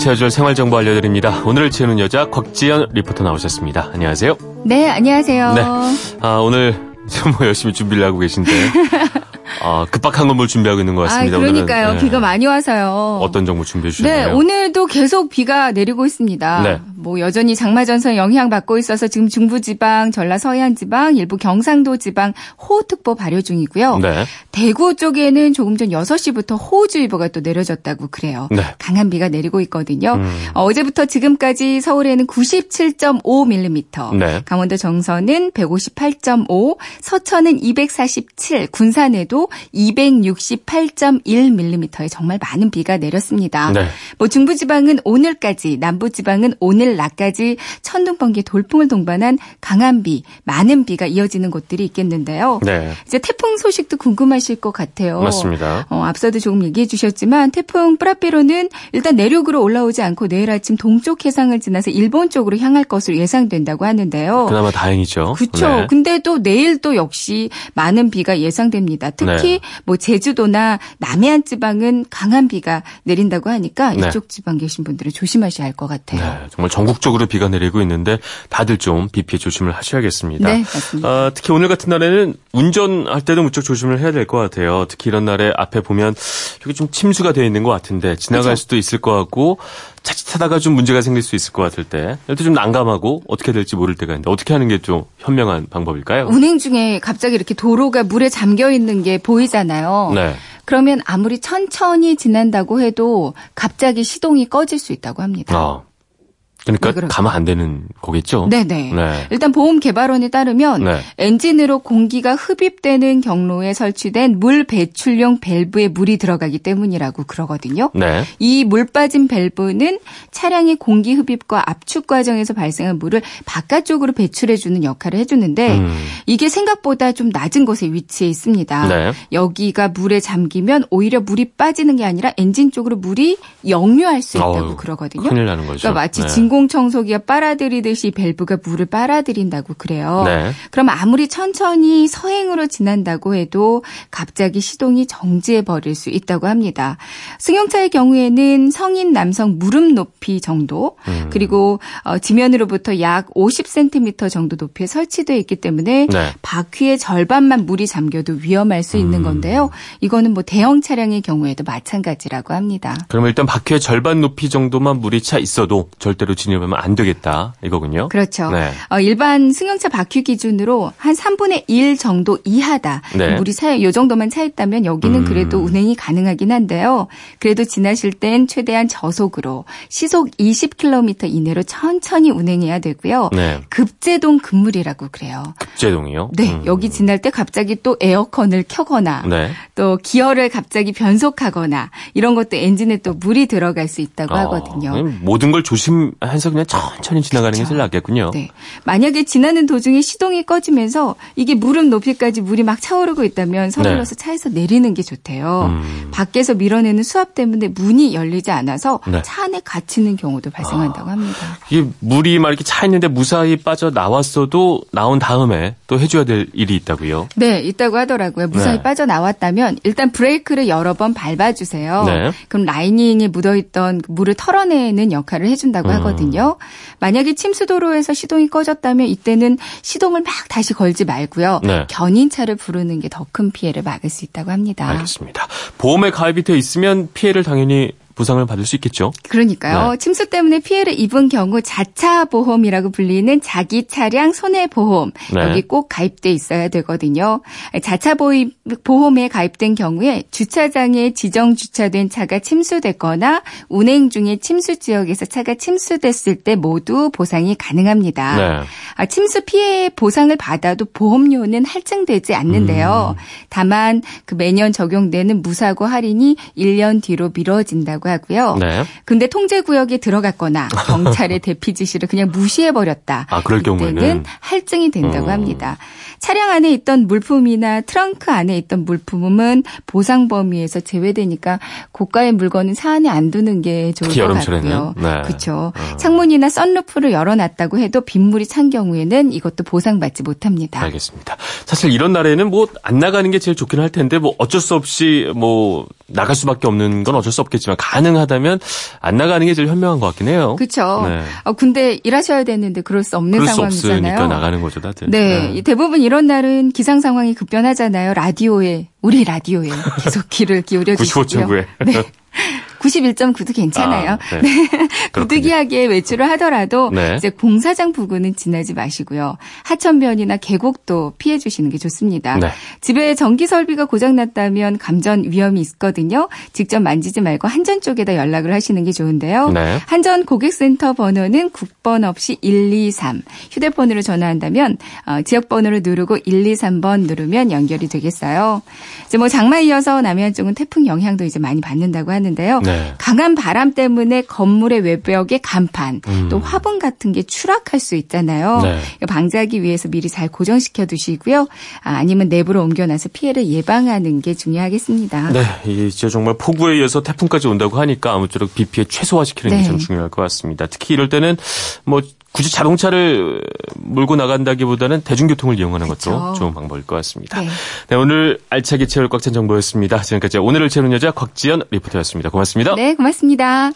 채워줄 생활정보 알려드립니다. 오늘을 채우는 여자 곽지연 리포터 나오셨습니다. 안녕하세요. 네, 안녕하세요. 네. 아, 오늘 뭐 열심히 준비를 하고 계신데 아, 급박한 건물 준비하고 있는 것 같습니다. 아, 그러니까요. 오늘은, 네. 비가 많이 와서요. 어떤 정보 준비해 네, 주셨나요? 오늘도 계속 비가 내리고 있습니다. 네. 뭐 여전히 장마전선 영향받고 있어서 지금 중부지방, 전라 서해안지방, 일부 경상도지방 호우특보 발효 중이고요. 네. 대구 쪽에는 조금 전 6시부터 호우주의보가 또 내려졌다고 그래요. 네. 강한 비가 내리고 있거든요. 음. 어, 제부터 지금까지 서울에는 97.5mm, 네. 강원도 정선은 158.5, 서천은 247, 군산에도 268.1mm의 정말 많은 비가 내렸습니다. 네. 뭐 중부지방은 오늘까지, 남부지방은 오늘 낮까지 천둥 번개 돌풍을 동반한 강한 비, 많은 비가 이어지는 곳들이 있겠는데요. 네. 이제 태풍 소식도 궁금하실 것 같아요. 맞습니다. 어, 앞서도 조금 얘기해 주셨지만 태풍 프라피로는 일단 내륙으로 올라오지 않고 내일 아침 동쪽 해상을 지나서 일본 쪽으로 향할 것으로 예상된다고 하는데요. 그나마 다행이죠. 그렇죠. 네. 근데 또 내일 또 역시 많은 비가 예상됩니다. 특히 네. 뭐 제주도나 남해안 지방은 강한 비가 내린다고 하니까 네. 이쪽 지방 계신 분들은 조심하셔야 할 것 같아요. 네, 정말 전국적으로 비가 내리고 있는데 다들 좀 비 피해 조심을 하셔야겠습니다. 네, 맞습니다. 아, 특히 오늘 같은 날에는 운전할 때도 무척 조심을 해야 될 것 같아요. 특히 이런 날에 앞에 보면 여기 좀 침수가 되어 있는 것 같은데 지나갈 그쵸? 수도 있을 것 같고 자칫하다가 좀 문제가 생길 수 있을 것 같을 때 이때 좀 난감하고 어떻게 될지 모를 때가 있는데 어떻게 하는 게 좀 현명한 방법일까요? 운행 중에 갑자기 이렇게 도로가 물에 잠겨 있는 게 보이잖아요. 네. 그러면 아무리 천천히 지난다고 해도 갑자기 시동이 꺼질 수 있다고 합니다. 어. 그러니까 왜 그럴까요? 가면 안 되는 거겠죠? 네네. 네. 일단 보험 개발원에 따르면 네. 엔진으로 공기가 흡입되는 경로에 설치된 물 배출용 밸브에 물이 들어가기 때문이라고 그러거든요. 네. 이 물 빠진 밸브는 차량의 공기 흡입과 압축 과정에서 발생한 물을 바깥쪽으로 배출해 주는 역할을 해주는데 음. 이게 생각보다 좀 낮은 곳에 위치해 있습니다. 네. 여기가 물에 잠기면 오히려 물이 빠지는 게 아니라 엔진 쪽으로 물이 역류할 수 있다고 어우, 그러거든요. 큰일 나는 거죠. 그러니까 마치 네. 진공 청소기가 빨아들이듯이 밸브가 물을 빨아들인다고 그래요. 네. 그럼 아무리 천천히 서행으로 지난다고 해도 갑자기 시동이 정지해 버릴 수 있다고 합니다. 승용차의 경우에는 성인 남성 무릎 높이 정도 음. 그리고 어, 지면으로부터 약 50cm 정도 높이에 설치되어 있기 때문에 네. 바퀴의 절반만 물이 잠겨도 위험할 수 음. 있는 건데요. 이거는 뭐 대형 차량의 경우에도 마찬가지라고 합니다. 그러면 일단 바퀴의 절반 높이 정도만 물이 차 있어도 절대로 진입하면 안 되겠다 이거군요. 그렇죠. 네. 어, 일반 승용차 바퀴 기준으로 한 3분의 1 정도 이하다. 네. 물이 차, 요 정도만 차 있다면 여기는 음. 그래도 운행이 가능하긴 한데요. 그래도 지나실 땐 최대한 저속으로 시속 20km 이내로 천천히 운행해야 되고요. 네. 급제동 급물이라고 그래요. 급제동이요? 네, 음. 여기 지날 때 갑자기 또 에어컨을 켜거나 네. 또 기어를 갑자기 변속하거나 이런 것도 엔진에 또 물이 들어갈 수 있다고 어, 하거든요. 모든 걸 조심해서 그냥 천천히 지나가는 게 그쵸. 제일 낫겠군요. 네. 만약에 지나는 도중에 시동이 꺼지면서 이게 무릎 높이까지 물이 막 차오르고 있다면 서둘러서 차에서 내리는 게 좋대요. 네. 음. 밖에서 밀어내는 수압 때문에 문이 열리지 않아서 네. 차 안에 갇히는 경우도 발생한다고 합니다. 이게 물이 막 이렇게 차 있는데 무사히 빠져 나왔어도 나온 다음에 또 해줘야 될 일이 있다고요. 네, 있다고 하더라고요. 무사히 네. 빠져나왔다면 일단 브레이크를 여러 번 밟아주세요. 네. 그럼 라이닝에 묻어있던 그 물을 털어내는 역할을 해준다고 음. 하거든요. 만약에 침수도로에서 시동이 꺼졌다면 이때는 시동을 막 다시 걸지 말고요. 네. 견인차를 부르는 게 더 큰 피해를 막을 수 있다고 합니다. 알겠습니다. 보험에 가입이 되어 있으면 피해를 당연히 보상을 받을 수 있겠죠. 그러니까요. 네. 침수 때문에 피해를 입은 경우 자차 보험이라고 불리는 자기 차량 손해 보험 네. 여기 꼭 가입돼 있어야 되거든요. 자차 보험에 가입된 경우에 주차장에 지정 주차된 차가 침수됐거나 운행 중에 침수 지역에서 차가 침수됐을 때 모두 보상이 가능합니다. 네. 아, 침수 피해 보상을 받아도 보험료는 할증되지 않는데요. 음. 다만 그 매년 적용되는 무사고 할인이 1년 뒤로 미뤄진다고 하고요. 네. 근데 통제 구역에 들어갔거나 경찰의 대피 지시를 그냥 무시해 버렸다. 아, 그럴 경우에는? 할증이 된다고 음. 합니다. 차량 안에 있던 물품이나 트렁크 안에 있던 물품은 보상 범위에서 제외되니까 고가의 물건은 차 안에 안 두는 게 좋을 것? 같고요. 네. 그렇죠. 어. 창문이나 썬루프를 열어놨다고 해도 빗물이 찬 경우에는 이것도 보상받지 못합니다. 알겠습니다. 사실 이런 날에는 뭐 안 나가는 게 제일 좋긴 할 텐데 뭐 어쩔 수 없이 뭐 나갈 수밖에 없는 건 어쩔 수 없겠지만 가능하다면 안 나가는 게 제일 현명한 것 같긴 해요. 그렇죠. 네. 어, 근데 일하셔야 되는데 그럴 수 없는 그럴 수 상황이잖아요. 없으니까 나가는 거죠, 다들. 네, 이 대부분 이런 날은 기상 상황이 급변하잖아요. 라디오에 우리 라디오에 계속 귀를 기울여 주시고요. 95.9에. 네. 91.9도 괜찮아요. 아, 네. 부득이하게 외출을 하더라도 네. 이제 공사장 부근은 지나지 마시고요. 하천변이나 계곡도 피해 주시는 게 좋습니다. 네. 집에 전기 설비가 고장 났다면 감전 위험이 있거든요. 직접 만지지 말고 한전 쪽에다 연락을 하시는 게 좋은데요. 네. 한전 고객센터 번호는 국번 없이 123. 휴대폰으로 전화한다면 어, 지역 번호를 누르고 123번 누르면 연결이 되겠어요. 이제 뭐 장마 이어서 남해안 쪽은 태풍 영향도 이제 많이 받는다고 하는데요. 네. 강한 바람 때문에 건물의 외벽에 간판, 또 화분 같은 게 추락할 수 있잖아요. 음. 네. 방지하기 위해서 미리 잘 고정시켜 두시고요. 아, 아니면 내부로 옮겨놔서 피해를 예방하는 게 중요하겠습니다. 네, 진짜 정말 폭우에 의해서 태풍까지 온다고 하니까 아무쪼록 비 피해 최소화시키는 게 네. 참 중요할 것 같습니다. 특히 이럴 때는 뭐 굳이 자동차를 몰고 나간다기보다는 대중교통을 이용하는 것도 그쵸. 좋은 방법일 것 같습니다. 네. 네, 오늘 알차게 채울 꽉찬 정보였습니다. 지금까지 오늘을 채우는 여자 곽지연 리포터였습니다. 고맙습니다. 네, 고맙습니다.